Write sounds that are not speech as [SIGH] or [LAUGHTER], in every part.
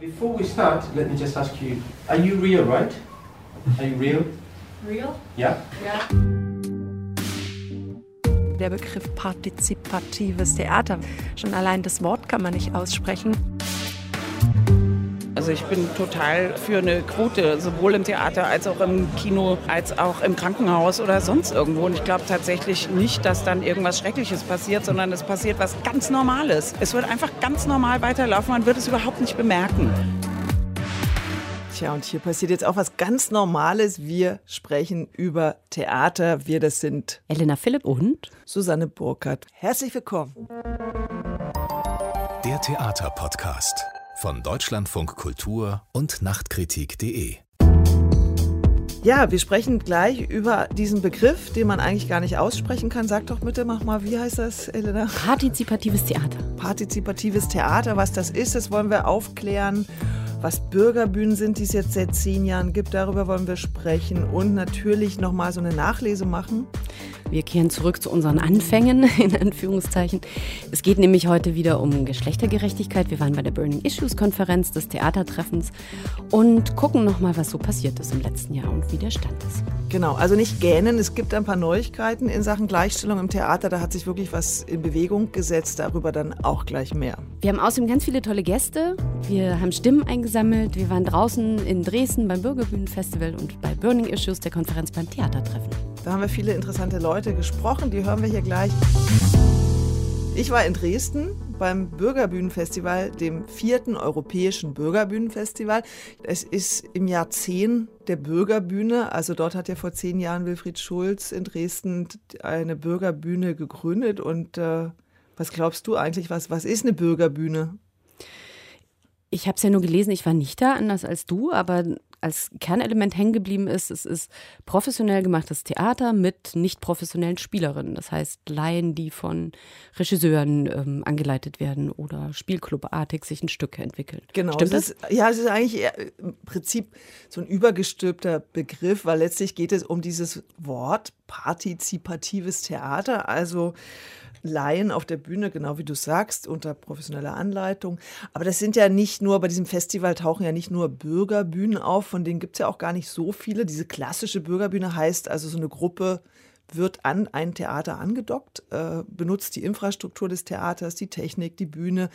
Before we start, let me just ask you, are you real, right? Are you real? Real? Yeah? Ja. Der Begriff partizipatives Theater, schon allein das Wort kann man nicht aussprechen. Also ich bin total für eine Quote, sowohl im Theater als auch im Kino, als auch im Krankenhaus oder sonst irgendwo. Und ich glaube tatsächlich nicht, dass dann irgendwas Schreckliches passiert, sondern es passiert was ganz Normales. Es wird einfach ganz normal weiterlaufen, man wird es überhaupt nicht bemerken. Tja, und hier passiert jetzt auch was ganz Normales. Wir sprechen über Theater. Wir, das sind Elena Philipp und Susanne Burkhardt. Herzlich willkommen. Der Theaterpodcast von Deutschlandfunk Kultur und Nachtkritik.de. Ja, wir sprechen gleich über diesen Begriff, den man eigentlich gar nicht aussprechen kann. Sag doch bitte, mach mal, wie heißt das, Elena? partizipatives Theater. Partizipatives Theater, was das ist, das wollen wir aufklären. Was Bürgerbühnen sind, die es jetzt seit zehn Jahren gibt, darüber wollen wir sprechen und natürlich nochmal so eine Nachlese machen. Wir kehren zurück zu unseren Anfängen, [LAUGHS] in Anführungszeichen. Es geht nämlich heute wieder um Geschlechtergerechtigkeit. Wir waren bei der Burning Issues Konferenz des Theatertreffens und gucken nochmal, was so passiert ist im letzten Jahr und wie der Stand ist. Genau, also nicht gähnen. Es gibt ein paar Neuigkeiten in Sachen Gleichstellung im Theater. Da hat sich wirklich was in Bewegung gesetzt. Darüber dann auch gleich mehr. Wir haben außerdem ganz viele tolle Gäste. Wir haben Stimmen eingesammelt. Wir waren draußen in Dresden beim Bürgerbühnenfestival und bei Burning Issues der Konferenz beim Theatertreffen. Da haben wir viele interessante Leute gesprochen, die hören wir hier gleich. Ich war in Dresden beim Bürgerbühnenfestival, dem vierten europäischen Bürgerbühnenfestival. Es ist im Jahr 10 der Bürgerbühne. Also dort hat ja vor zehn Jahren Wilfried Schulz in Dresden eine Bürgerbühne gegründet. Und äh, was glaubst du eigentlich, was, was ist eine Bürgerbühne? Ich habe es ja nur gelesen, ich war nicht da, anders als du, aber als Kernelement hängen geblieben ist, es ist professionell gemachtes Theater mit nicht professionellen Spielerinnen. Das heißt Laien, die von Regisseuren ähm, angeleitet werden oder Spielclubartig sich ein Stück entwickeln. Genau. Stimmt das? Ist, ja, es ist eigentlich im Prinzip so ein übergestülpter Begriff, weil letztlich geht es um dieses Wort partizipatives Theater, also Laien auf der Bühne, genau wie du sagst, unter professioneller Anleitung. Aber das sind ja nicht nur, bei diesem Festival tauchen ja nicht nur Bürgerbühnen auf, von denen gibt es ja auch gar nicht so viele. Diese klassische Bürgerbühne heißt also, so eine Gruppe wird an ein Theater angedockt, äh, benutzt die Infrastruktur des Theaters, die Technik, die Bühne.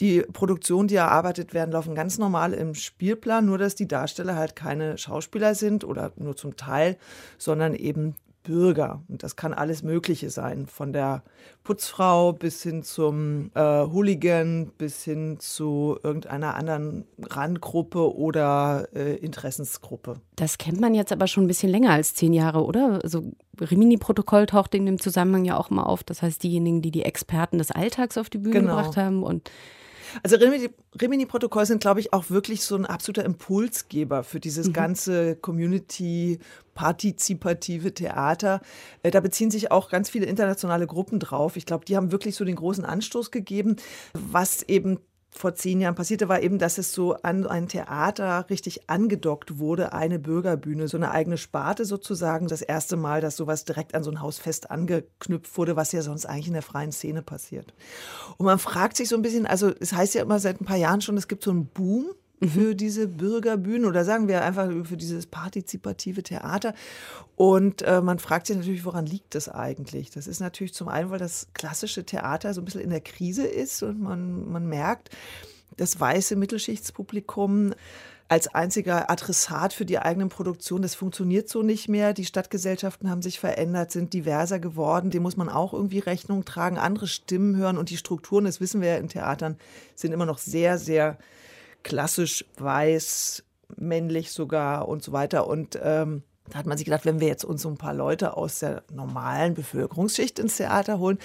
Die Produktionen, die erarbeitet werden, laufen ganz normal im Spielplan, nur dass die Darsteller halt keine Schauspieler sind oder nur zum Teil, sondern eben Bürger. Und das kann alles Mögliche sein, von der Putzfrau bis hin zum äh, Hooligan, bis hin zu irgendeiner anderen Randgruppe oder äh, Interessensgruppe. Das kennt man jetzt aber schon ein bisschen länger als zehn Jahre, oder? Also Rimini-Protokoll taucht in dem Zusammenhang ja auch mal auf. Das heißt, diejenigen, die die Experten des Alltags auf die Bühne genau. gebracht haben und also Rimini-Protokoll sind, glaube ich, auch wirklich so ein absoluter Impulsgeber für dieses mhm. ganze Community- partizipative Theater. Äh, da beziehen sich auch ganz viele internationale Gruppen drauf. Ich glaube, die haben wirklich so den großen Anstoß gegeben, was eben vor zehn Jahren passierte, war eben, dass es so an ein Theater richtig angedockt wurde, eine Bürgerbühne, so eine eigene Sparte sozusagen. Das erste Mal, dass sowas direkt an so ein Hausfest angeknüpft wurde, was ja sonst eigentlich in der freien Szene passiert. Und man fragt sich so ein bisschen, also es heißt ja immer seit ein paar Jahren schon, es gibt so einen Boom für diese Bürgerbühnen oder sagen wir einfach für dieses partizipative Theater. Und äh, man fragt sich natürlich, woran liegt das eigentlich? Das ist natürlich zum einen, weil das klassische Theater so ein bisschen in der Krise ist und man, man merkt, das weiße Mittelschichtspublikum als einziger Adressat für die eigenen Produktionen. Das funktioniert so nicht mehr. Die Stadtgesellschaften haben sich verändert, sind diverser geworden. Dem muss man auch irgendwie Rechnung tragen, andere Stimmen hören. Und die Strukturen, das wissen wir ja in Theatern, sind immer noch sehr, sehr klassisch weiß, männlich sogar und so weiter. Und ähm, da hat man sich gedacht, wenn wir jetzt uns so ein paar Leute aus der normalen Bevölkerungsschicht ins Theater holen,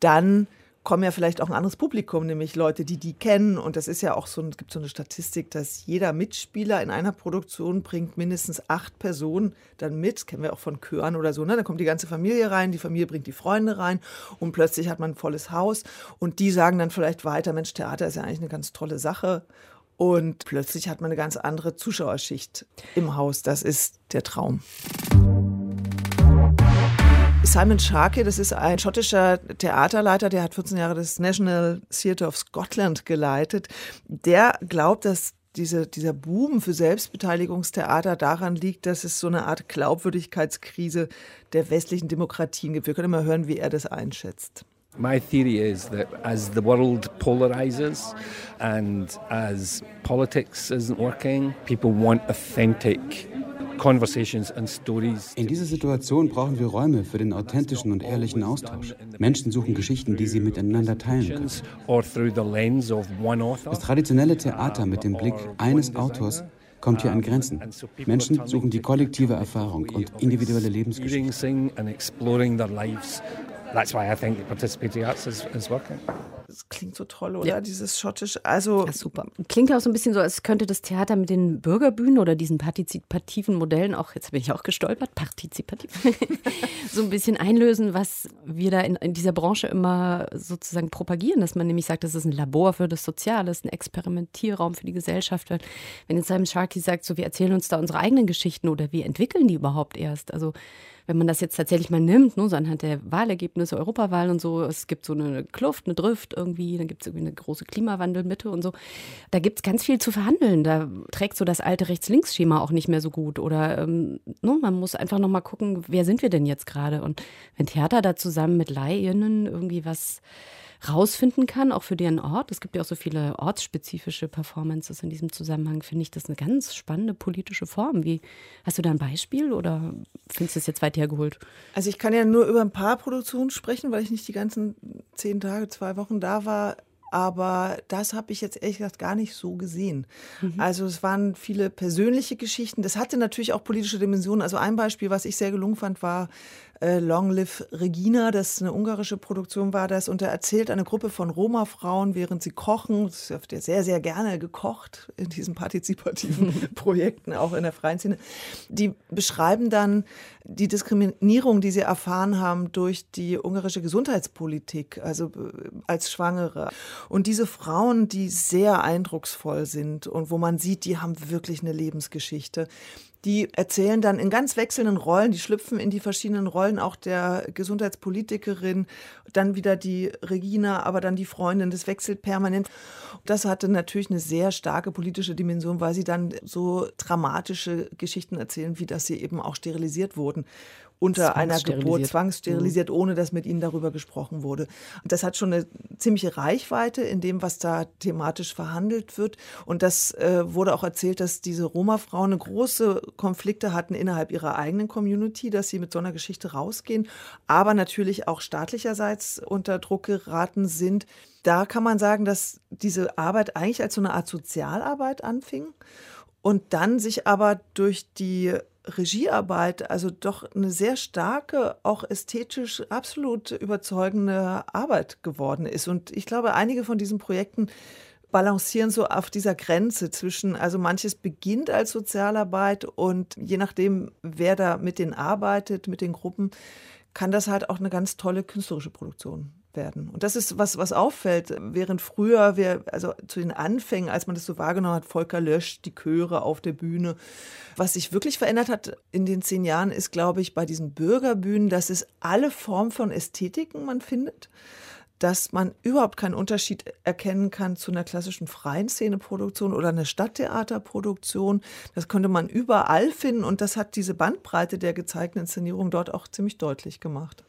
dann kommen ja vielleicht auch ein anderes Publikum, nämlich Leute, die die kennen. Und das ist ja auch so, es gibt so eine Statistik, dass jeder Mitspieler in einer Produktion bringt mindestens acht Personen dann mit. Das kennen wir auch von Chören oder so. Ne? Da kommt die ganze Familie rein, die Familie bringt die Freunde rein und plötzlich hat man ein volles Haus. Und die sagen dann vielleicht weiter, Mensch, Theater ist ja eigentlich eine ganz tolle Sache. Und plötzlich hat man eine ganz andere Zuschauerschicht im Haus. Das ist der Traum. Simon Sharkey, das ist ein schottischer Theaterleiter, der hat 14 Jahre das National Theatre of Scotland geleitet. Der glaubt, dass diese, dieser Boom für Selbstbeteiligungstheater daran liegt, dass es so eine Art Glaubwürdigkeitskrise der westlichen Demokratien gibt. Wir können mal hören, wie er das einschätzt. My theory is that as the world polarizes and as politics isn't working, people want authentic in dieser Situation brauchen wir Räume für den authentischen und ehrlichen Austausch. Menschen suchen Geschichten, die sie miteinander teilen können. Das traditionelle Theater mit dem Blick eines Autors kommt hier an Grenzen. Menschen suchen die kollektive Erfahrung und individuelle Lebensgeschichte. That's why I think participatory arts is, is working. Das klingt so toll, oder? Ja. Dieses schottisch. Also ja, super. Klingt auch so ein bisschen so, als könnte das Theater mit den Bürgerbühnen oder diesen partizipativen Modellen auch, jetzt bin ich auch gestolpert, partizipativ, [LAUGHS] so ein bisschen einlösen, was wir da in, in, dieser Branche immer sozusagen propagieren, dass man nämlich sagt, das ist ein Labor für das Soziale, ein Experimentierraum für die Gesellschaft. Wenn jetzt Simon Sharkey sagt, so wir erzählen uns da unsere eigenen Geschichten oder wir entwickeln die überhaupt erst. Also wenn man das jetzt tatsächlich mal nimmt, ne, so anhand der Wahlergebnisse, Europawahlen und so, es gibt so eine Kluft, eine Drift irgendwie, dann gibt es irgendwie eine große Klimawandelmitte und so. Da gibt es ganz viel zu verhandeln. Da trägt so das alte Rechts-Links-Schema auch nicht mehr so gut. Oder ähm, ne, man muss einfach nochmal gucken, wer sind wir denn jetzt gerade? Und wenn Theater da zusammen mit Laien irgendwie was rausfinden kann, auch für deren Ort. Es gibt ja auch so viele ortsspezifische Performances in diesem Zusammenhang. Finde ich das eine ganz spannende politische Form. Wie, hast du da ein Beispiel oder findest du es jetzt weit hergeholt? Also ich kann ja nur über ein paar Produktionen sprechen, weil ich nicht die ganzen zehn Tage, zwei Wochen da war. Aber das habe ich jetzt ehrlich gesagt gar nicht so gesehen. Mhm. Also es waren viele persönliche Geschichten. Das hatte natürlich auch politische Dimensionen. Also ein Beispiel, was ich sehr gelungen fand, war äh, Long Live Regina, das eine ungarische Produktion war das. Und da erzählt eine Gruppe von Roma-Frauen, während sie kochen, das wird ja sehr, sehr gerne gekocht in diesen partizipativen [LAUGHS] Projekten, auch in der freien Szene, die beschreiben dann die Diskriminierung, die sie erfahren haben durch die ungarische Gesundheitspolitik, also äh, als Schwangere. Und diese Frauen, die sehr eindrucksvoll sind und wo man sieht, die haben wirklich eine Lebensgeschichte die erzählen dann in ganz wechselnden Rollen, die schlüpfen in die verschiedenen Rollen auch der Gesundheitspolitikerin, dann wieder die Regina, aber dann die Freundin, das wechselt permanent. Das hatte natürlich eine sehr starke politische Dimension, weil sie dann so dramatische Geschichten erzählen, wie dass sie eben auch sterilisiert wurden unter einer Geburt zwangssterilisiert, mhm. ohne dass mit ihnen darüber gesprochen wurde. Und das hat schon eine ziemliche Reichweite in dem, was da thematisch verhandelt wird. Und das äh, wurde auch erzählt, dass diese Roma-Frauen große Konflikte hatten innerhalb ihrer eigenen Community, dass sie mit so einer Geschichte rausgehen, aber natürlich auch staatlicherseits unter Druck geraten sind. Da kann man sagen, dass diese Arbeit eigentlich als so eine Art Sozialarbeit anfing und dann sich aber durch die Regiearbeit, also doch eine sehr starke, auch ästhetisch absolut überzeugende Arbeit geworden ist. Und ich glaube, einige von diesen Projekten balancieren so auf dieser Grenze zwischen, also manches beginnt als Sozialarbeit und je nachdem, wer da mit denen arbeitet, mit den Gruppen, kann das halt auch eine ganz tolle künstlerische Produktion werden. Und das ist was, was auffällt, während früher wir, also zu den Anfängen, als man das so wahrgenommen hat, Volker Lösch, die Chöre auf der Bühne. Was sich wirklich verändert hat in den zehn Jahren, ist, glaube ich, bei diesen Bürgerbühnen, dass es alle Formen von Ästhetiken man findet dass man überhaupt keinen Unterschied erkennen kann zu einer klassischen freien Szeneproduktion oder einer Stadttheaterproduktion. Das könnte man überall finden und das hat diese Bandbreite der gezeigten Inszenierung dort auch ziemlich deutlich gemacht.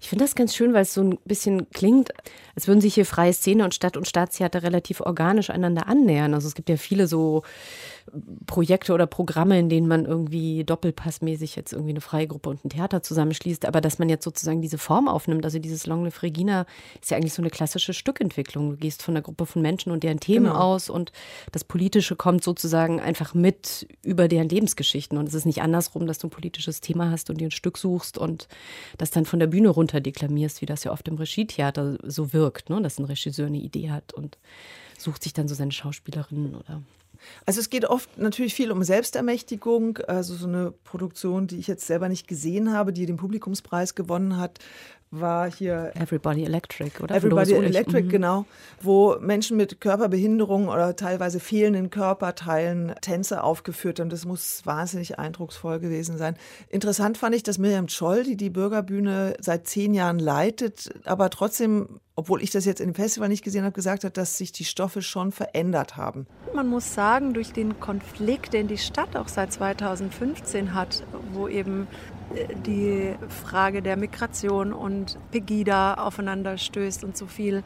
Ich finde das ganz schön, weil es so ein bisschen klingt, als würden sich hier freie Szene und Stadt- und Staatstheater relativ organisch einander annähern. Also es gibt ja viele so Projekte oder Programme, in denen man irgendwie doppelpassmäßig jetzt irgendwie eine freie Gruppe und ein Theater zusammenschließt, aber dass man jetzt sozusagen diese Form aufnimmt, also dieses Long Live Regina ist ja eigentlich so eine klassische Stückentwicklung. Du gehst von einer Gruppe von Menschen und deren Themen genau. aus und das Politische kommt sozusagen einfach mit über deren Lebensgeschichten und es ist nicht andersrum, dass du ein politisches Thema hast und dir ein Stück suchst und das dann von der Bühne runter deklamierst, wie das ja oft im Regietheater so wirkt, ne? dass ein Regisseur eine Idee hat und sucht sich dann so seine Schauspielerinnen oder also es geht oft natürlich viel um Selbstermächtigung. Also so eine Produktion, die ich jetzt selber nicht gesehen habe, die den Publikumspreis gewonnen hat, war hier Everybody Electric, oder? Everybody Electric, mhm. genau, wo Menschen mit Körperbehinderung oder teilweise fehlenden Körperteilen Tänze aufgeführt haben. Das muss wahnsinnig eindrucksvoll gewesen sein. Interessant fand ich, dass Miriam Scholl, die die Bürgerbühne seit zehn Jahren leitet, aber trotzdem obwohl ich das jetzt im Festival nicht gesehen habe, gesagt hat, dass sich die Stoffe schon verändert haben. Man muss sagen, durch den Konflikt, den die Stadt auch seit 2015 hat, wo eben die Frage der Migration und Pegida aufeinander stößt und so viel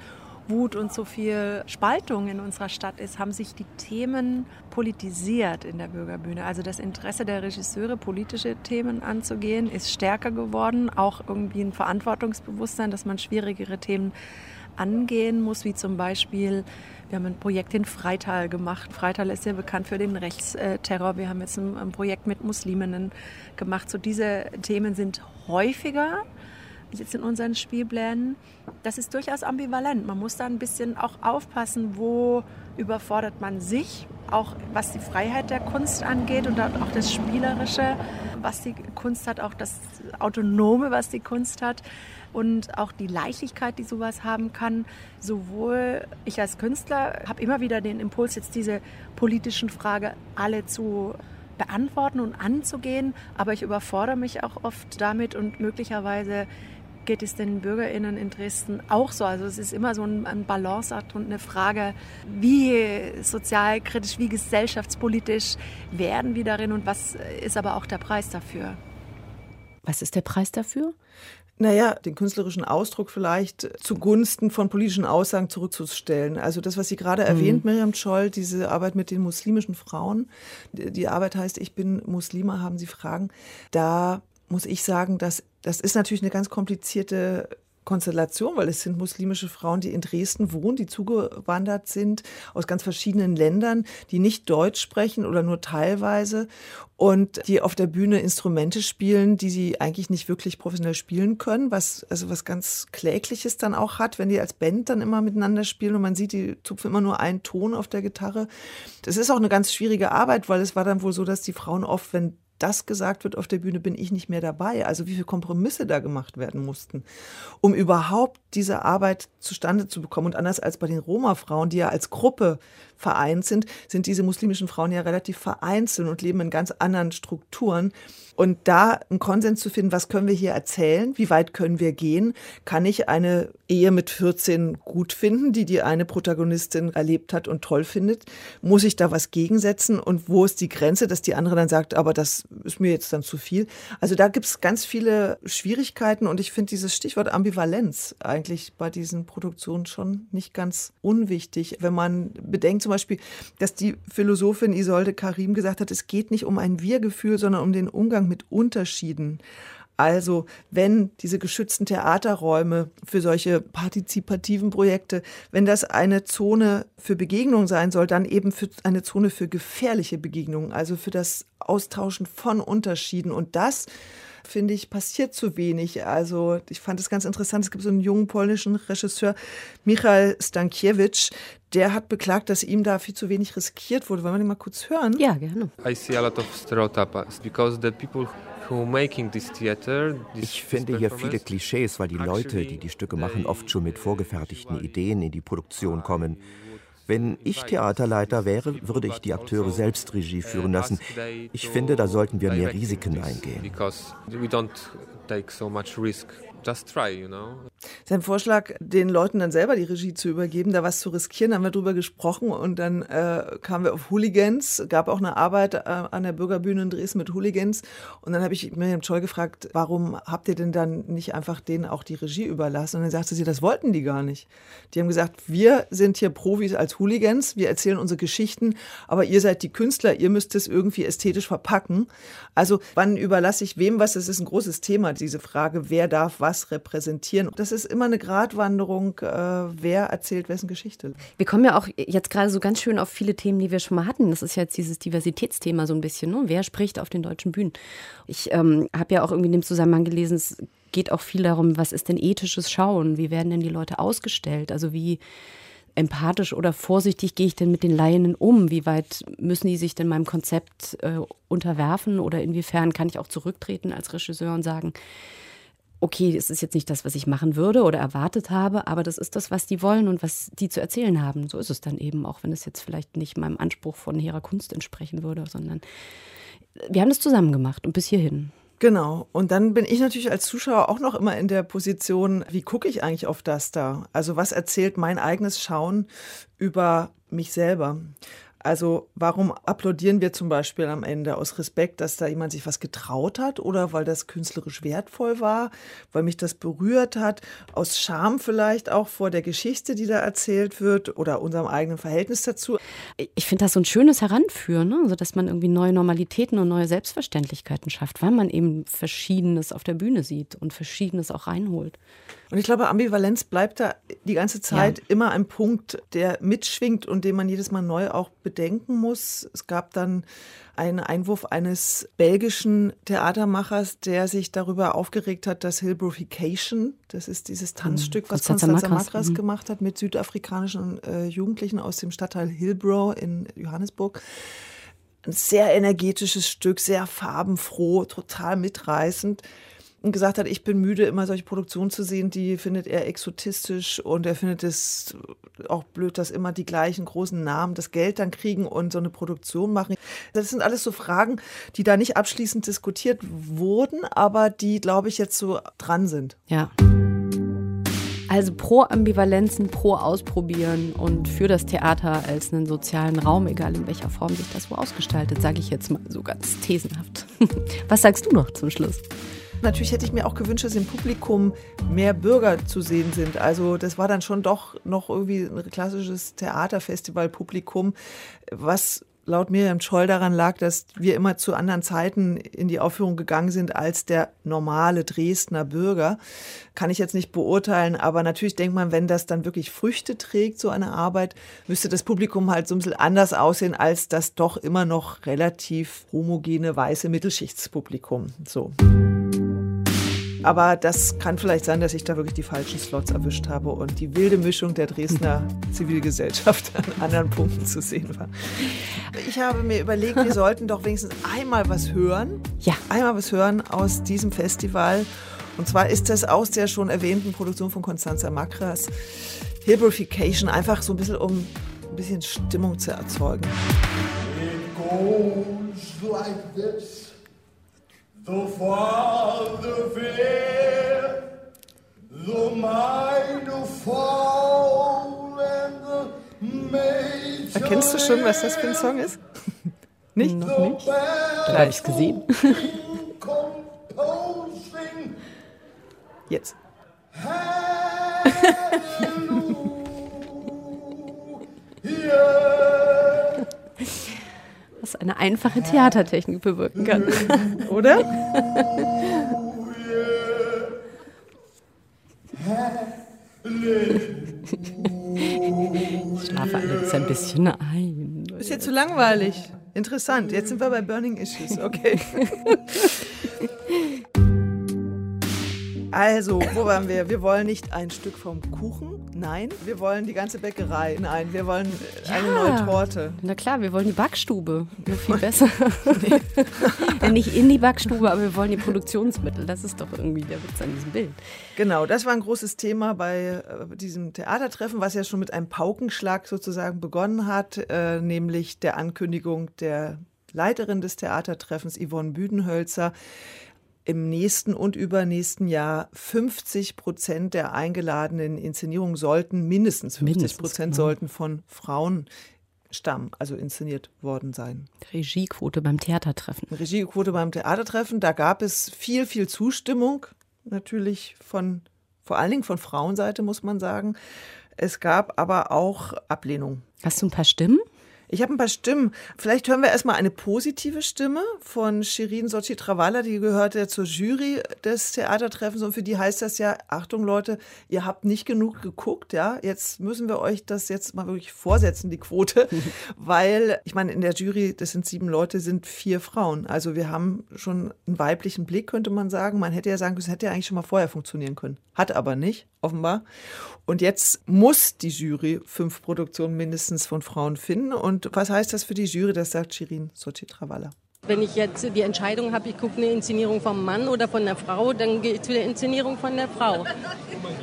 Wut und so viel Spaltung in unserer Stadt ist, haben sich die Themen politisiert in der Bürgerbühne. Also das Interesse der Regisseure, politische Themen anzugehen, ist stärker geworden. Auch irgendwie ein Verantwortungsbewusstsein, dass man schwierigere Themen angehen muss, wie zum Beispiel wir haben ein Projekt in Freital gemacht. Freital ist ja bekannt für den Rechtsterror. Wir haben jetzt ein, Projekt mit Musliminnen gemacht. So diese Themen sind häufiger jetzt in unseren Spielplänen. Das ist durchaus ambivalent. Man muss da ein bisschen auch aufpassen, wo überfordert man sich, auch was die Freiheit der Kunst angeht und auch das Spielerische, was die Kunst hat, auch das Autonome, was die Kunst hat und auch die Leichtigkeit, die sowas haben kann. Sowohl ich als Künstler habe immer wieder den Impuls, jetzt diese politischen Fragen alle zu beantworten und anzugehen, aber ich überfordere mich auch oft damit und möglicherweise geht es den BürgerInnen in Dresden auch so. Also es ist immer so ein, ein Balanceakt und eine Frage, wie sozialkritisch, wie gesellschaftspolitisch werden wir darin und was ist aber auch der Preis dafür? Was ist der Preis dafür? Naja, den künstlerischen Ausdruck vielleicht zugunsten von politischen Aussagen zurückzustellen. Also das, was Sie gerade mhm. erwähnt, Miriam Scholl, diese Arbeit mit den muslimischen Frauen, die Arbeit heißt, ich bin Muslima, haben Sie Fragen. Da muss ich sagen, dass das ist natürlich eine ganz komplizierte Konstellation, weil es sind muslimische Frauen, die in Dresden wohnen, die zugewandert sind aus ganz verschiedenen Ländern, die nicht Deutsch sprechen oder nur teilweise und die auf der Bühne Instrumente spielen, die sie eigentlich nicht wirklich professionell spielen können, was also was ganz klägliches dann auch hat, wenn die als Band dann immer miteinander spielen und man sieht, die zupfen immer nur einen Ton auf der Gitarre. Das ist auch eine ganz schwierige Arbeit, weil es war dann wohl so, dass die Frauen oft, wenn das gesagt wird auf der Bühne, bin ich nicht mehr dabei. Also wie viele Kompromisse da gemacht werden mussten, um überhaupt diese Arbeit zustande zu bekommen. Und anders als bei den Roma-Frauen, die ja als Gruppe vereint sind, sind diese muslimischen Frauen ja relativ vereinzelt und leben in ganz anderen Strukturen. Und da einen Konsens zu finden, was können wir hier erzählen, wie weit können wir gehen, kann ich eine Ehe mit 14 gut finden, die die eine Protagonistin erlebt hat und toll findet, muss ich da was gegensetzen und wo ist die Grenze, dass die andere dann sagt, aber das ist mir jetzt dann zu viel. Also da gibt es ganz viele Schwierigkeiten und ich finde dieses Stichwort Ambivalenz eigentlich bei diesen Produktionen schon nicht ganz unwichtig, wenn man bedenkt zum Beispiel, dass die Philosophin Isolde Karim gesagt hat, es geht nicht um ein Wir-Gefühl, sondern um den Umgang mit Unterschieden. Also wenn diese geschützten Theaterräume für solche partizipativen Projekte, wenn das eine Zone für Begegnung sein soll, dann eben für eine Zone für gefährliche Begegnungen, also für das Austauschen von Unterschieden. Und das finde ich, passiert zu wenig. Also ich fand es ganz interessant. Es gibt so einen jungen polnischen Regisseur, Michal Stankiewicz, der hat beklagt, dass ihm da viel zu wenig riskiert wurde. Wollen wir den mal kurz hören? Ja, gerne. I see a lot of stereotypes because the people ich finde hier viele Klischees, weil die Leute, die die Stücke machen, oft schon mit vorgefertigten Ideen in die Produktion kommen. Wenn ich Theaterleiter wäre, würde ich die Akteure selbst Regie führen lassen. Ich finde, da sollten wir mehr Risiken eingehen just try, you know. Sein Vorschlag, den Leuten dann selber die Regie zu übergeben, da was zu riskieren, haben wir drüber gesprochen und dann äh, kamen wir auf Hooligans, gab auch eine Arbeit äh, an der Bürgerbühne in Dresden mit Hooligans und dann habe ich Miriam Scholl gefragt, warum habt ihr denn dann nicht einfach denen auch die Regie überlassen? Und dann sagte sie, das wollten die gar nicht. Die haben gesagt, wir sind hier Profis als Hooligans, wir erzählen unsere Geschichten, aber ihr seid die Künstler, ihr müsst es irgendwie ästhetisch verpacken. Also wann überlasse ich wem was? Das ist ein großes Thema, diese Frage, wer darf was was repräsentieren. Das ist immer eine Gratwanderung, äh, wer erzählt wessen Geschichte. Wir kommen ja auch jetzt gerade so ganz schön auf viele Themen, die wir schon mal hatten. Das ist jetzt dieses Diversitätsthema so ein bisschen. Ne? Wer spricht auf den deutschen Bühnen? Ich ähm, habe ja auch irgendwie in dem Zusammenhang gelesen, es geht auch viel darum, was ist denn ethisches Schauen? Wie werden denn die Leute ausgestellt? Also wie empathisch oder vorsichtig gehe ich denn mit den Laien um? Wie weit müssen die sich denn meinem Konzept äh, unterwerfen oder inwiefern kann ich auch zurücktreten als Regisseur und sagen, okay, es ist jetzt nicht das, was ich machen würde oder erwartet habe, aber das ist das, was die wollen und was die zu erzählen haben. So ist es dann eben, auch wenn es jetzt vielleicht nicht meinem Anspruch von hehrer Kunst entsprechen würde, sondern wir haben das zusammen gemacht und bis hierhin. Genau. Und dann bin ich natürlich als Zuschauer auch noch immer in der Position, wie gucke ich eigentlich auf das da? Also was erzählt mein eigenes Schauen über mich selber? Also warum applaudieren wir zum Beispiel am Ende aus Respekt, dass da jemand sich was getraut hat oder weil das künstlerisch wertvoll war, weil mich das berührt hat, aus Scham vielleicht auch vor der Geschichte, die da erzählt wird oder unserem eigenen Verhältnis dazu. Ich finde das so ein schönes Heranführen, ne? also dass man irgendwie neue Normalitäten und neue Selbstverständlichkeiten schafft, weil man eben Verschiedenes auf der Bühne sieht und Verschiedenes auch reinholt. Und ich glaube, Ambivalenz bleibt da die ganze Zeit ja. immer ein Punkt, der mitschwingt und den man jedes Mal neu auch bedenken muss. Es gab dann einen Einwurf eines belgischen Theatermachers, der sich darüber aufgeregt hat, dass Hillbrofication, das ist dieses hm, Tanzstück, was Konstanze Makras mhm. gemacht hat mit südafrikanischen äh, Jugendlichen aus dem Stadtteil Hillbrow in Johannesburg, ein sehr energetisches Stück, sehr farbenfroh, total mitreißend und gesagt hat, ich bin müde, immer solche Produktionen zu sehen, die findet er exotistisch und er findet es auch blöd, dass immer die gleichen großen Namen das Geld dann kriegen und so eine Produktion machen. Das sind alles so Fragen, die da nicht abschließend diskutiert wurden, aber die, glaube ich, jetzt so dran sind. Ja. Also pro Ambivalenzen, pro Ausprobieren und für das Theater als einen sozialen Raum, egal in welcher Form sich das wo ausgestaltet, sage ich jetzt mal so ganz thesenhaft. [LAUGHS] Was sagst du noch zum Schluss? Natürlich hätte ich mir auch gewünscht, dass im Publikum mehr Bürger zu sehen sind. Also das war dann schon doch noch irgendwie ein klassisches Theaterfestival-Publikum, was laut Miriam Scholl daran lag, dass wir immer zu anderen Zeiten in die Aufführung gegangen sind als der normale Dresdner Bürger. Kann ich jetzt nicht beurteilen, aber natürlich denkt man, wenn das dann wirklich Früchte trägt, so eine Arbeit, müsste das Publikum halt so ein bisschen anders aussehen als das doch immer noch relativ homogene weiße Mittelschichtspublikum. So. Aber das kann vielleicht sein, dass ich da wirklich die falschen Slots erwischt habe und die wilde Mischung der Dresdner [LAUGHS] Zivilgesellschaft an anderen Punkten zu sehen war. Ich habe mir überlegt, wir [LAUGHS] sollten doch wenigstens einmal was hören. Ja. Einmal was hören aus diesem Festival. Und zwar ist das aus der schon erwähnten Produktion von Constanza Makras Hillbrification, einfach so ein bisschen, um ein bisschen Stimmung zu erzeugen. It goes like this. The Father fair, the mind fall and the Major Erkennst du schon, was das für ein Song ist? [LAUGHS] nicht? Noch nicht. Da habe ich es gesehen. [LAUGHS] Jetzt. Was eine einfache Theatertechnik bewirken kann. Oder? Ich schlafe allerdings ein bisschen ein. Ist jetzt zu langweilig. Interessant. Jetzt sind wir bei Burning Issues. Okay. [LAUGHS] Also, wo waren wir? Wir wollen nicht ein Stück vom Kuchen. Nein, wir wollen die ganze Bäckerei. Nein, wir wollen ja, eine neue Torte. Na klar, wir wollen die Backstube. [LAUGHS] Nur viel besser. ja, nicht in die Backstube, aber wir wollen die Produktionsmittel. Das ist doch irgendwie der Witz an diesem Bild. Genau, das war ein großes Thema bei äh, diesem Theatertreffen, was ja schon mit einem Paukenschlag sozusagen begonnen hat, äh, nämlich der Ankündigung der Leiterin des Theatertreffens, Yvonne Büdenhölzer, im nächsten und übernächsten Jahr 50 Prozent der eingeladenen Inszenierungen sollten, mindestens 50 Prozent genau. sollten von Frauen stammen, also inszeniert worden sein. Regiequote beim Theatertreffen. Regiequote beim Theatertreffen, da gab es viel, viel Zustimmung, natürlich von, vor allen Dingen von Frauenseite, muss man sagen. Es gab aber auch Ablehnung. Hast du ein paar Stimmen? Ich habe ein paar Stimmen. Vielleicht hören wir erstmal eine positive Stimme von Shirin Sochi Travala, die gehört ja zur Jury des Theatertreffens und für die heißt das ja, Achtung Leute, ihr habt nicht genug geguckt, ja, jetzt müssen wir euch das jetzt mal wirklich vorsetzen, die Quote, [LAUGHS] weil ich meine, in der Jury, das sind sieben Leute, sind vier Frauen. Also wir haben schon einen weiblichen Blick, könnte man sagen. Man hätte ja sagen können, es hätte ja eigentlich schon mal vorher funktionieren können. Hat aber nicht, offenbar. Und jetzt muss die Jury fünf Produktionen mindestens von Frauen finden und und was heißt das für die Jury? Das sagt Shirin Sochitrawala. Wenn ich jetzt die Entscheidung habe, ich gucke eine Inszenierung vom Mann oder von der Frau, dann gehe ich zu der Inszenierung von der Frau.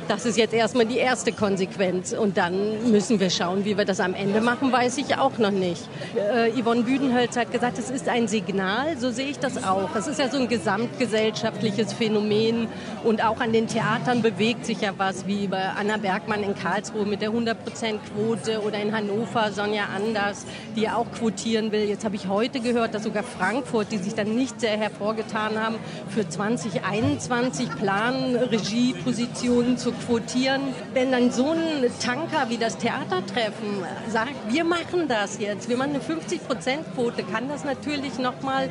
Das ist jetzt erstmal die erste Konsequenz. Und dann müssen wir schauen, wie wir das am Ende machen, weiß ich auch noch nicht. Äh, Yvonne Büdenhölz hat gesagt, es ist ein Signal, so sehe ich das auch. Es ist ja so ein gesamtgesellschaftliches Phänomen und auch an den Theatern bewegt sich ja was, wie bei Anna Bergmann in Karlsruhe mit der 100%-Quote oder in Hannover Sonja Anders, die auch quotieren will. Jetzt habe ich heute gehört, dass sogar Frankfurt, die sich dann nicht sehr hervorgetan haben, für 2021 planen, Regiepositionen zu quotieren. Wenn dann so ein Tanker wie das Theatertreffen sagt, wir machen das jetzt, wir machen eine 50-Prozent-Quote, kann das natürlich nochmal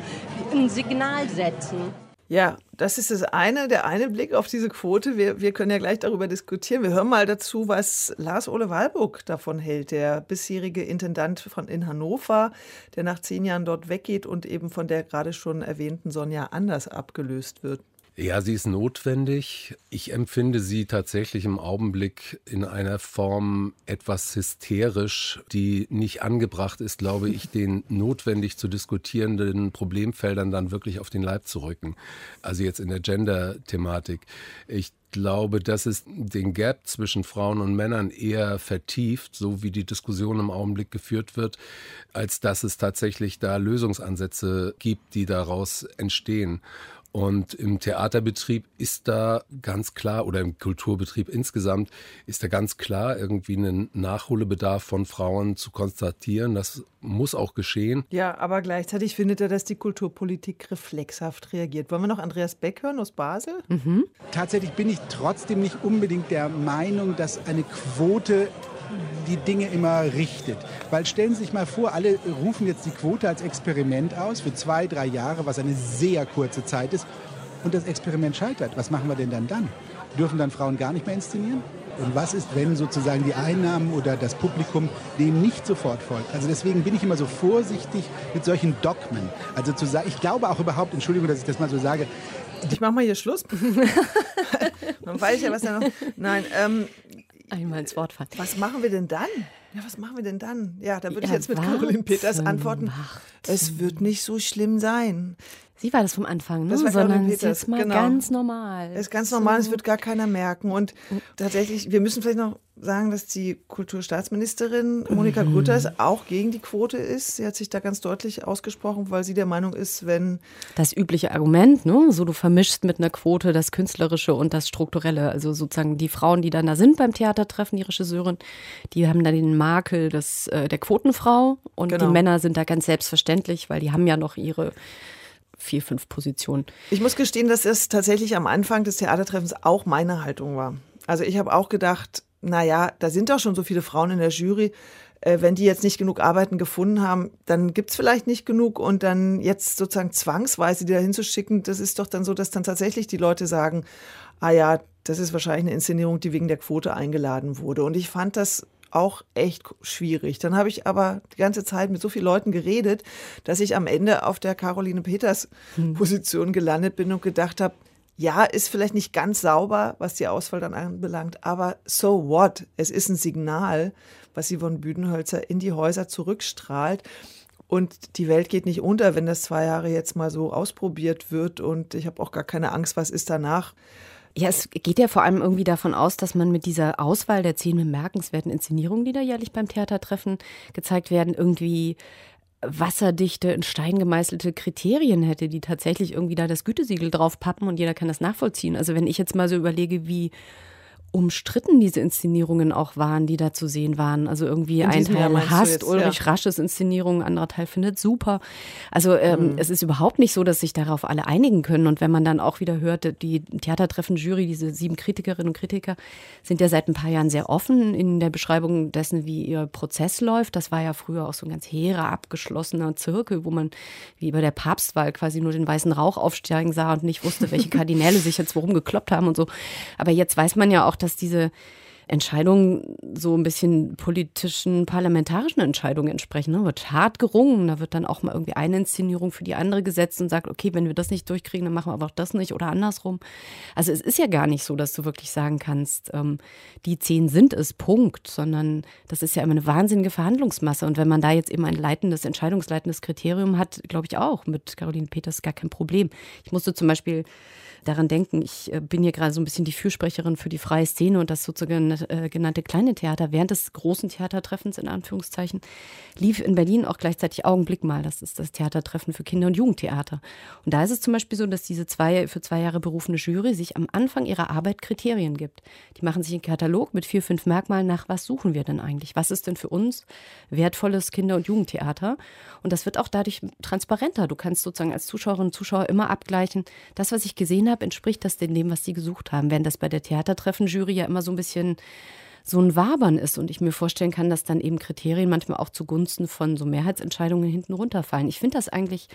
ein Signal setzen. Ja, das ist das eine, der eine Blick auf diese Quote. Wir, wir können ja gleich darüber diskutieren. Wir hören mal dazu, was Lars-Ole Walburg davon hält, der bisherige Intendant von in Hannover, der nach zehn Jahren dort weggeht und eben von der gerade schon erwähnten Sonja Anders abgelöst wird. Ja, sie ist notwendig. Ich empfinde sie tatsächlich im Augenblick in einer Form etwas hysterisch, die nicht angebracht ist, glaube ich, [LAUGHS] den notwendig zu diskutierenden Problemfeldern dann wirklich auf den Leib zu rücken. Also jetzt in der Gender-Thematik. Ich glaube, dass es den Gap zwischen Frauen und Männern eher vertieft, so wie die Diskussion im Augenblick geführt wird, als dass es tatsächlich da Lösungsansätze gibt, die daraus entstehen. Und im Theaterbetrieb ist da ganz klar, oder im Kulturbetrieb insgesamt, ist da ganz klar irgendwie ein Nachholbedarf von Frauen zu konstatieren. Das muss auch geschehen. Ja, aber gleichzeitig findet er, dass die Kulturpolitik reflexhaft reagiert. Wollen wir noch Andreas Beck hören aus Basel? Mhm. Tatsächlich bin ich trotzdem nicht unbedingt der Meinung, dass eine Quote die Dinge immer richtet. Weil stellen Sie sich mal vor, alle rufen jetzt die Quote als Experiment aus für zwei, drei Jahre, was eine sehr kurze Zeit ist. Und das Experiment scheitert. Was machen wir denn dann dann? Dürfen dann Frauen gar nicht mehr inszenieren? Und was ist, wenn sozusagen die Einnahmen oder das Publikum dem nicht sofort folgt? Also deswegen bin ich immer so vorsichtig mit solchen Dogmen. Also zu sagen, ich glaube auch überhaupt, Entschuldigung, dass ich das mal so sage. Ich mache mal hier Schluss. [LAUGHS] Man weiß ja, was da noch. Nein, ähm, einmal ins Wort fallen. Was machen wir denn dann? Ja, was machen wir denn dann? Ja, da würde ich jetzt mit Caroline Peters antworten. Es wird nicht so schlimm sein. Sie war das vom Anfang, ne? Das war sondern Peters. es ist mal genau. ganz normal. Es ist ganz normal, es wird gar keiner merken. Und tatsächlich, wir müssen vielleicht noch sagen, dass die Kulturstaatsministerin Monika Mhm. Grütters auch gegen die Quote ist. Sie hat sich da ganz deutlich ausgesprochen, weil sie der Meinung ist, wenn Das übliche Argument, ne? So du vermischst mit einer Quote das Künstlerische und das Strukturelle. Also sozusagen die Frauen, die dann da sind beim Theatertreffen, die Regisseurin, die haben dann den Makel des, äh, der Quotenfrau und Genau. die Männer sind da ganz selbstverständlich, weil die haben ja noch ihre vier, fünf Positionen. Ich muss gestehen, dass das tatsächlich am Anfang des Theatertreffens auch meine Haltung war. Also ich habe auch gedacht, naja, da sind doch schon so viele Frauen in der Jury. Äh, wenn die jetzt nicht genug Arbeiten gefunden haben, dann gibt's vielleicht nicht genug und dann jetzt sozusagen zwangsweise die da hinzuschicken, das ist doch dann so, dass dann tatsächlich die Leute sagen, ah ja, das ist wahrscheinlich eine Inszenierung, die wegen der Quote eingeladen wurde. Und ich fand das auch echt schwierig. Dann habe ich aber die ganze Zeit mit so vielen Leuten geredet, dass ich am Ende auf der Caroline Peters Position gelandet bin und gedacht habe, ja, ist vielleicht nicht ganz sauber, was die Auswahl dann anbelangt, aber so what? Es ist ein Signal, was Yvonne Büdenhölzer in die Häuser zurückstrahlt. Und die Welt geht nicht unter, wenn das zwei Jahre jetzt mal so ausprobiert wird. Und ich habe auch gar keine Angst, was ist danach. Ja, es geht ja vor allem irgendwie davon aus, dass man mit dieser Auswahl der zehn bemerkenswerten Inszenierungen, die da jährlich beim Theatertreffen gezeigt werden, irgendwie wasserdichte, in Stein gemeißelte Kriterien hätte, die tatsächlich irgendwie da das Gütesiegel drauf pappen und jeder kann das nachvollziehen. Also wenn ich jetzt mal so überlege, wie umstritten diese Inszenierungen auch waren, die da zu sehen waren. Also irgendwie In ein Jahr Teil hasst jetzt, Ulrich ja. Rasches Inszenierung, ein anderer Teil findet super. Also ähm, Mhm. es ist überhaupt nicht so, dass sich darauf alle einigen können. Und wenn man dann auch wieder hört, die Theatertreffen-Jury, diese sieben Kritikerinnen und Kritiker, sind ja seit ein paar Jahren sehr offen in der Beschreibung dessen, wie ihr Prozess läuft. Das war ja früher auch so ein ganz hehrer, abgeschlossener Zirkel, wo man wie bei der Papstwahl quasi nur den weißen Rauch aufsteigen sah und nicht wusste, welche [LAUGHS] Kardinäle sich jetzt worum gekloppt haben und so. Aber jetzt weiß man ja auch, dass diese Entscheidungen so ein bisschen politischen, parlamentarischen Entscheidungen entsprechen. Ne? Wird hart gerungen, da wird dann auch mal irgendwie eine Inszenierung für die andere gesetzt und sagt, okay, wenn wir das nicht durchkriegen, dann machen wir aber auch das nicht oder andersrum. Also es ist ja gar nicht so, dass du wirklich sagen kannst, ähm, die zehn sind es, Punkt, sondern das ist ja immer eine wahnsinnige Verhandlungsmasse. Und wenn man da jetzt eben ein leitendes, entscheidungsleitendes Kriterium hat, glaube ich auch mit Caroline Peters gar kein Problem. Ich musste zum Beispiel daran denken, ich äh, bin hier gerade so ein bisschen die Fürsprecherin für die freie Szene und das sozusagen äh, genannte kleine Theater. Während des großen Theatertreffens in Anführungszeichen lief in Berlin auch gleichzeitig Augenblick mal. Das ist das Theatertreffen für Kinder- und Jugendtheater. Und da ist es zum Beispiel so, dass diese zwei, für zwei Jahre berufene Jury sich am Anfang ihrer Arbeit Kriterien gibt. Die machen sich einen Katalog mit vier, fünf Merkmalen nach, was suchen wir denn eigentlich? Was ist denn für uns wertvolles Kinder- und Jugendtheater? Und das wird auch dadurch transparenter. Du kannst sozusagen als Zuschauerin und Zuschauer immer abgleichen, das, was ich gesehen habe, entspricht das denn dem, was sie gesucht haben. Während das bei der Theatertreffen-Jury ja immer so ein bisschen so ein Wabern ist und ich mir vorstellen kann, dass dann eben Kriterien manchmal auch zugunsten von so Mehrheitsentscheidungen hinten runterfallen. Ich finde das eigentlich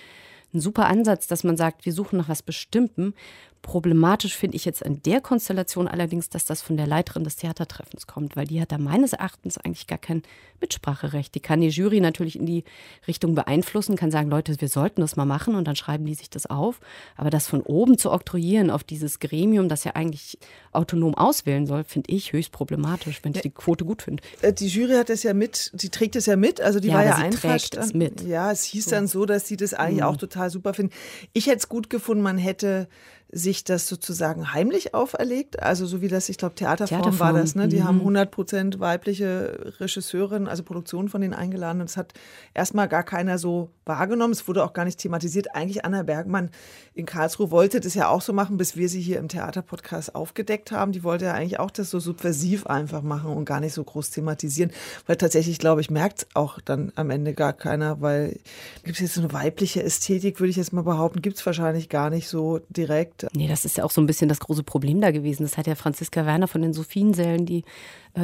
ein super Ansatz, dass man sagt, wir suchen nach was Bestimmten, Problematisch finde ich jetzt an der Konstellation allerdings, dass das von der Leiterin des Theatertreffens kommt, weil die hat da meines Erachtens eigentlich gar kein Mitspracherecht. Die kann die Jury natürlich in die Richtung beeinflussen, kann sagen, Leute, wir sollten das mal machen und dann schreiben die sich das auf. Aber das von oben zu oktroyieren auf dieses Gremium, das ja eigentlich autonom auswählen soll, finde ich höchst problematisch, wenn ich die Quote gut finde. Äh, die Jury hat das ja mit, sie trägt es ja mit, also die ja, war ja einverstanden. mit. Ja, es hieß So. dann so, dass sie das eigentlich Mhm. auch total super finden. Ich hätte es gut gefunden, man hätte sich das sozusagen heimlich auferlegt, also so wie das, ich glaube, Theaterform, war Theaterform, das, ne? Die mhm. haben 100 Prozent weibliche Regisseurinnen, also Produktionen von denen eingeladen und es hat erstmal gar keiner so wahrgenommen, es wurde auch gar nicht thematisiert. Eigentlich Anna Bergmann in Karlsruhe wollte das ja auch so machen, bis wir sie hier im Theaterpodcast aufgedeckt haben. Die wollte ja eigentlich auch das so subversiv einfach machen und gar nicht so groß thematisieren, weil tatsächlich, glaube ich, merkt auch dann am Ende gar keiner, weil gibt es jetzt so eine weibliche Ästhetik, würde ich jetzt mal behaupten, gibt es wahrscheinlich gar nicht so direkt. Nee, das ist ja auch so ein bisschen das große Problem da gewesen. Das hat ja Franziska Werner von den Sophiensälen, die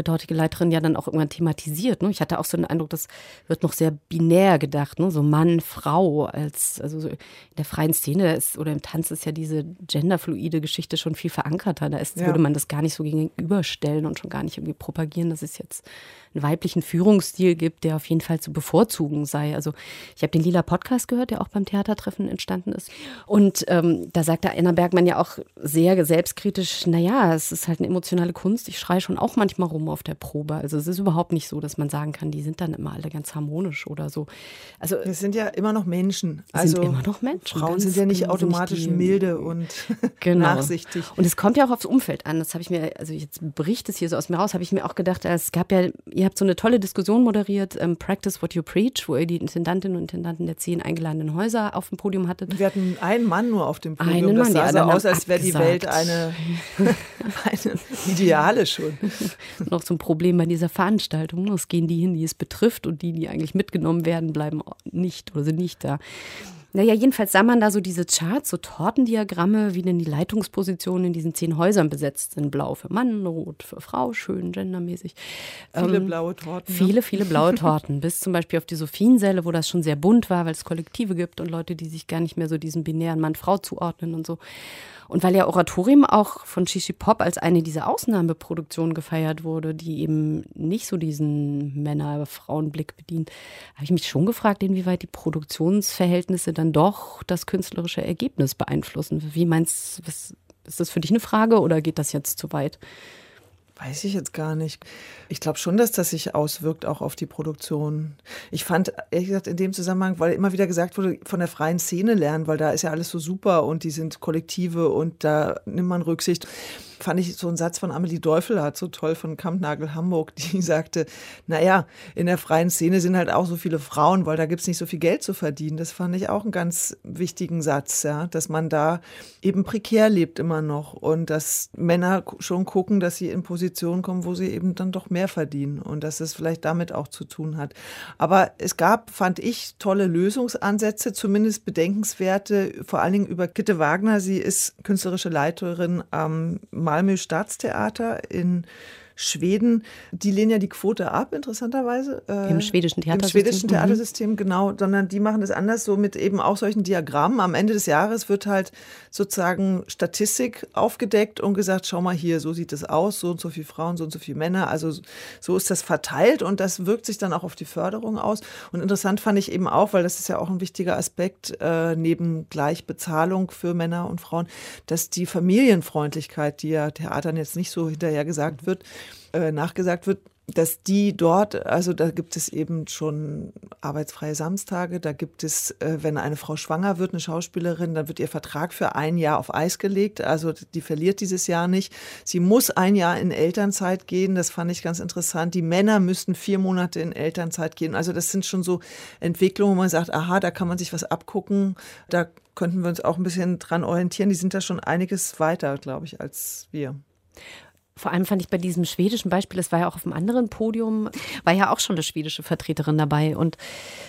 dortige Leiterin, ja dann auch irgendwann thematisiert. Ne? Ich hatte auch so den Eindruck, das wird noch sehr binär gedacht, ne? so Mann, Frau. Als, also so in der freien Szene ist, oder im Tanz ist ja diese genderfluide Geschichte schon viel verankerter. Da ist, Ja. würde man das gar nicht so gegenüberstellen und schon gar nicht irgendwie propagieren, dass es jetzt einen weiblichen Führungsstil gibt, der auf jeden Fall zu bevorzugen sei. Also ich habe den Lila Podcast gehört, der auch beim Theatertreffen entstanden ist. Und ähm, da sagte Anna Bergmann ja auch sehr selbstkritisch, naja, es ist halt eine emotionale Kunst. Ich schreie schon auch manchmal rum auf der Probe. Also es ist überhaupt nicht so, dass man sagen kann, die sind dann immer alle ganz harmonisch oder so. Also Es sind ja immer noch Menschen. sind Also immer noch Menschen. Frauen sind ja nicht genau, sind automatisch die- milde und [LAUGHS] genau. nachsichtig. Und es kommt ja auch aufs Umfeld an. Das habe ich mir, also jetzt bricht es hier so aus mir raus, habe ich mir auch gedacht, es gab ja, ihr habt so eine tolle Diskussion moderiert, ähm, Practice What You Preach, wo ihr die Intendantinnen und Intendanten der zehn eingeladenen Häuser auf dem Podium hattet. Wir hatten einen Mann nur auf dem Podium. Einen das Mann, die sah so anderen aus, als wäre die Welt eine, [LAUGHS] [LAUGHS] eine Ideale schon. Noch so ein Problem bei dieser Veranstaltung. Es gehen die hin, die es betrifft, und die, die eigentlich mitgenommen werden, bleiben nicht oder sind nicht da. Naja, jedenfalls sah man da so diese Charts, so Tortendiagramme, wie denn die Leitungspositionen in diesen zehn Häusern besetzt sind. Blau für Mann, rot für Frau, schön gendermäßig. Viele Ähm, blaue Torten. ne? Viele, viele blaue Torten. Bis zum Beispiel auf die Sophiensäle, wo das schon sehr bunt war, weil es Kollektive gibt und Leute, die sich gar nicht mehr so diesen binären Mann-Frau zuordnen und so. Und weil ja Oratorium auch von Shishi Pop als eine dieser Ausnahmeproduktionen gefeiert wurde, die eben nicht so diesen Männer-Frauen-Blick bedient, habe ich mich schon gefragt, inwieweit die Produktionsverhältnisse dann doch das künstlerische Ergebnis beeinflussen. Wie meinst du, ist das für dich eine Frage oder geht das jetzt zu weit? Weiß ich jetzt gar nicht. Ich glaube schon, dass das sich auswirkt auch auf die Produktion. Ich fand, ehrlich gesagt, in dem Zusammenhang, weil immer wieder gesagt wurde, von der freien Szene lernen, weil da ist ja alles so super und die sind Kollektive und da nimmt man Rücksicht. Fand ich so einen Satz von Amelie Deufelhardt so toll von Kampnagel Hamburg, [LAUGHS] die sagte, naja, in der freien Szene sind halt auch so viele Frauen, weil da gibt's nicht so viel Geld zu verdienen. Das fand ich auch einen ganz wichtigen Satz, ja, dass man da eben prekär lebt immer noch und dass Männer schon gucken, dass sie in Positionen kommen, wo sie eben dann doch mehr verdienen und dass es vielleicht damit auch zu tun hat. Aber es gab, fand ich, tolle Lösungsansätze, zumindest bedenkenswerte, vor allen Dingen über Kitte Wagner. Sie ist künstlerische Leiterin am Malmö Staatstheater in Schweden, die lehnen ja die Quote ab, interessanterweise. Äh, Im schwedischen Theatersystem. Im schwedischen mhm. Theatersystem, mhm. genau, sondern die machen das anders, so mit eben auch solchen Diagrammen. Am Ende des Jahres wird halt sozusagen Statistik aufgedeckt und gesagt, schau mal hier, so sieht es aus, so und so viele Frauen, so und so viele Männer. Also so ist das verteilt und das wirkt sich dann auch auf die Förderung aus. Und interessant fand ich eben auch, weil das ist ja auch ein wichtiger Aspekt äh, neben Gleichbezahlung für Männer und Frauen, dass die Familienfreundlichkeit, die ja Theatern jetzt nicht so hinterher gesagt wird, äh, nachgesagt wird, dass die dort, also da gibt es eben schon arbeitsfreie Samstage, da gibt es, äh, wenn eine Frau schwanger wird, eine Schauspielerin, dann wird ihr Vertrag für ein Jahr auf Eis gelegt, also die verliert dieses Jahr nicht. Sie muss ein Jahr in Elternzeit gehen, das fand ich ganz interessant. Die Männer müssten vier Monate in Elternzeit gehen. Also das sind schon so Entwicklungen, wo man sagt, aha, da kann man sich was abgucken, da könnten wir uns auch ein bisschen dran orientieren. Die sind da schon einiges weiter, glaube ich, als wir. Vor allem fand ich bei diesem schwedischen Beispiel, es war ja auch auf einem anderen Podium, war ja auch schon eine schwedische Vertreterin dabei. Und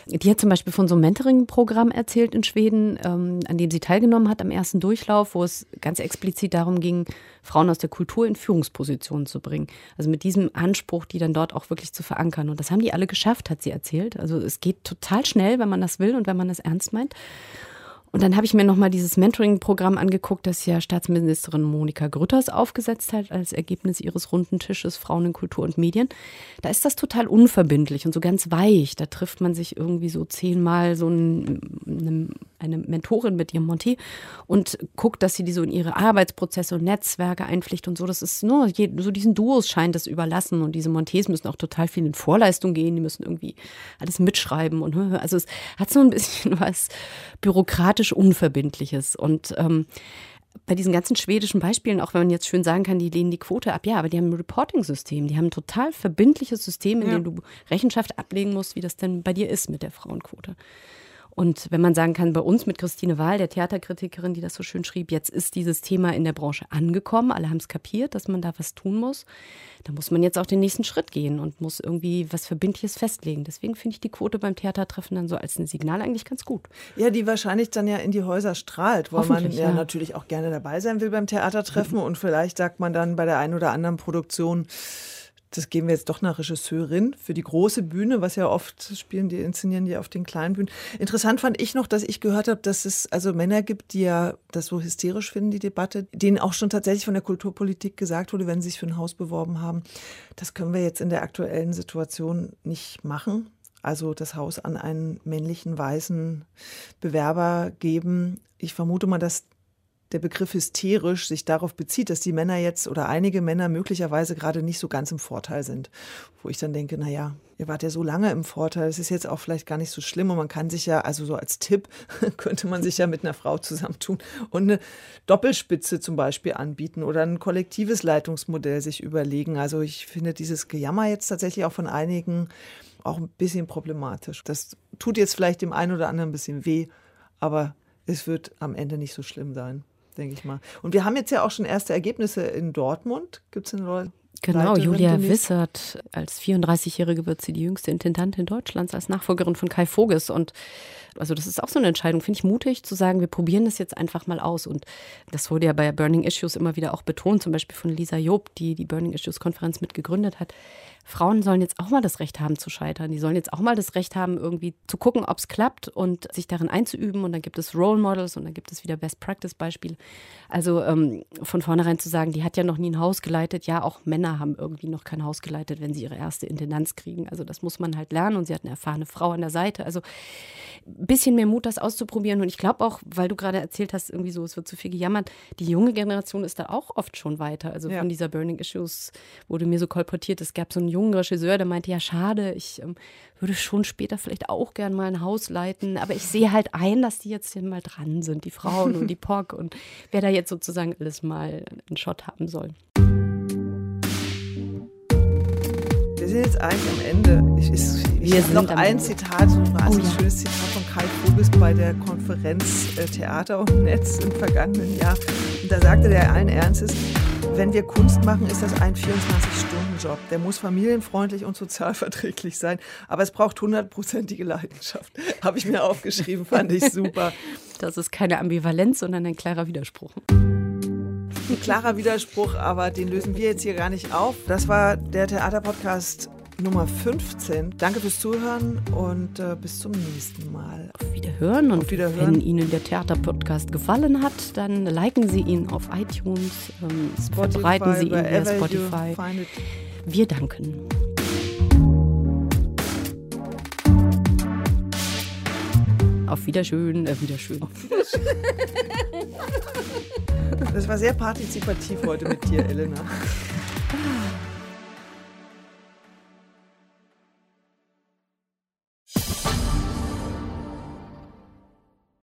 die hat zum Beispiel von so einem Mentoring-Programm erzählt in Schweden, ähm, an dem sie teilgenommen hat am ersten Durchlauf, wo es ganz explizit darum ging, Frauen aus der Kultur in Führungspositionen zu bringen. Also mit diesem Anspruch, die dann dort auch wirklich zu verankern. Und das haben die alle geschafft, hat sie erzählt. Also es geht total schnell, wenn man das will und wenn man das ernst meint. Und dann habe ich mir nochmal dieses Mentoring-Programm angeguckt, das ja Staatsministerin Monika Grütters aufgesetzt hat als Ergebnis ihres runden Tisches Frauen in Kultur und Medien. Da ist das total unverbindlich und so ganz weich. Da trifft man sich irgendwie so zehnmal so ein, eine, eine Mentorin mit ihrem Monté und guckt, dass sie die so in ihre Arbeitsprozesse und Netzwerke einpflicht und so. Das ist nur, so diesen Duos scheint das überlassen und diese Montés müssen auch total viel in Vorleistung gehen. Die müssen irgendwie alles mitschreiben und also es hat so ein bisschen [LAUGHS] was bürokratisch politisch Unverbindliches. Und ähm, bei diesen ganzen schwedischen Beispielen, auch wenn man jetzt schön sagen kann, die lehnen die Quote ab, ja, aber die haben ein Reporting-System, die haben ein total verbindliches System, in ja. dem du Rechenschaft ablegen musst, wie das denn bei dir ist mit der Frauenquote. Und wenn man sagen kann, bei uns mit Christine Wahl, der Theaterkritikerin, die das so schön schrieb, jetzt ist dieses Thema in der Branche angekommen, alle haben es kapiert, dass man da was tun muss, da muss man jetzt auch den nächsten Schritt gehen und muss irgendwie was Verbindliches festlegen. Deswegen finde ich die Quote beim Theatertreffen dann so als ein Signal eigentlich ganz gut. Ja, die wahrscheinlich dann ja in die Häuser strahlt, weil man ja, ja, natürlich auch gerne dabei sein will beim Theatertreffen mhm. [LAUGHS] und vielleicht sagt man dann bei der einen oder anderen Produktion, das geben wir jetzt doch nach Regisseurin für die große Bühne, was ja oft spielen, die inszenieren die auf den kleinen Bühnen. Interessant fand ich noch, dass ich gehört habe, dass es also Männer gibt, die ja das so hysterisch finden, die Debatte, denen auch schon tatsächlich von der Kulturpolitik gesagt wurde, wenn sie sich für ein Haus beworben haben, das können wir jetzt in der aktuellen Situation nicht machen. Also das Haus an einen männlichen, weißen Bewerber geben. Ich vermute mal, dass der Begriff hysterisch sich darauf bezieht, dass die Männer jetzt oder einige Männer möglicherweise gerade nicht so ganz im Vorteil sind. Wo ich dann denke, naja, ihr wart ja so lange im Vorteil, es ist jetzt auch vielleicht gar nicht so schlimm und man kann sich ja, also so als Tipp, [LAUGHS] könnte man sich ja mit einer Frau zusammentun und eine Doppelspitze zum Beispiel anbieten oder ein kollektives Leitungsmodell sich überlegen. Also ich finde dieses Gejammer jetzt tatsächlich auch von einigen auch ein bisschen problematisch. Das tut jetzt vielleicht dem einen oder anderen ein bisschen weh, aber es wird am Ende nicht so schlimm sein denke ich mal. Und wir haben jetzt ja auch schon erste Ergebnisse in Dortmund. Gibt es Leute? Genau, Julia Wissert. Als 34-Jährige wird sie die jüngste Intendantin Deutschlands als Nachfolgerin von Kai Voges. Und also das ist auch so eine Entscheidung, finde ich mutig zu sagen, wir probieren das jetzt einfach mal aus. Und das wurde ja bei Burning Issues immer wieder auch betont, zum Beispiel von Lisa Job, die die Burning Issues Konferenz mitgegründet hat. Frauen sollen jetzt auch mal das Recht haben zu scheitern. Die sollen jetzt auch mal das Recht haben, irgendwie zu gucken, ob es klappt und sich darin einzuüben. Und dann gibt es Role Models und dann gibt es wieder Best Practice Beispiele. Also ähm, von vornherein zu sagen, die hat ja noch nie ein Haus geleitet. Ja, auch Männer haben irgendwie noch kein Haus geleitet, wenn sie ihre erste Intendanz kriegen. Also das muss man halt lernen. Und sie hat eine erfahrene Frau an der Seite. Also ein bisschen mehr Mut, das auszuprobieren. Und ich glaube auch, weil du gerade erzählt hast, irgendwie so, es wird zu viel gejammert. Die junge Generation ist da auch oft schon weiter. Also ja. von dieser Burning Issues wurde mir so kolportiert, es gab so einen jungen Regisseur, der meinte, ja, schade, ich ähm, würde schon später vielleicht auch gern mal ein Haus leiten, aber ich sehe halt ein, dass die jetzt hier mal dran sind, die Frauen und die [LAUGHS] POC und wer da jetzt sozusagen alles mal einen Shot haben soll. Sind jetzt eigentlich am Ende. Ich, ich, ich habe noch ein Zitat, so ein oh, ja. schönes Zitat von Kai Vogels bei der Konferenz äh, Theater und Netz im vergangenen Jahr. Und da sagte der allen Ernstes, wenn wir Kunst machen, ist das ein 24-Stunden-Job. Der muss familienfreundlich und sozialverträglich sein. Aber es braucht hundertprozentige Leidenschaft. [LAUGHS] Habe ich mir aufgeschrieben, fand ich super. [LAUGHS] Das ist keine Ambivalenz, sondern ein klarer Widerspruch. Ein klarer Widerspruch, aber den lösen wir jetzt hier gar nicht auf. Das war der Theaterpodcast Nummer 15. Danke fürs Zuhören und äh, bis zum nächsten Mal. Auf Wiederhören und Auf Wiederhören. wenn Ihnen der Theaterpodcast gefallen hat, dann liken Sie ihn auf iTunes, ähm, Spotify, verbreiten Sie ihn you Spotify. Wir danken. Auf Wiederschön, äh, Wiederschön. [LAUGHS] [LAUGHS] Das war sehr partizipativ heute mit dir, Elena.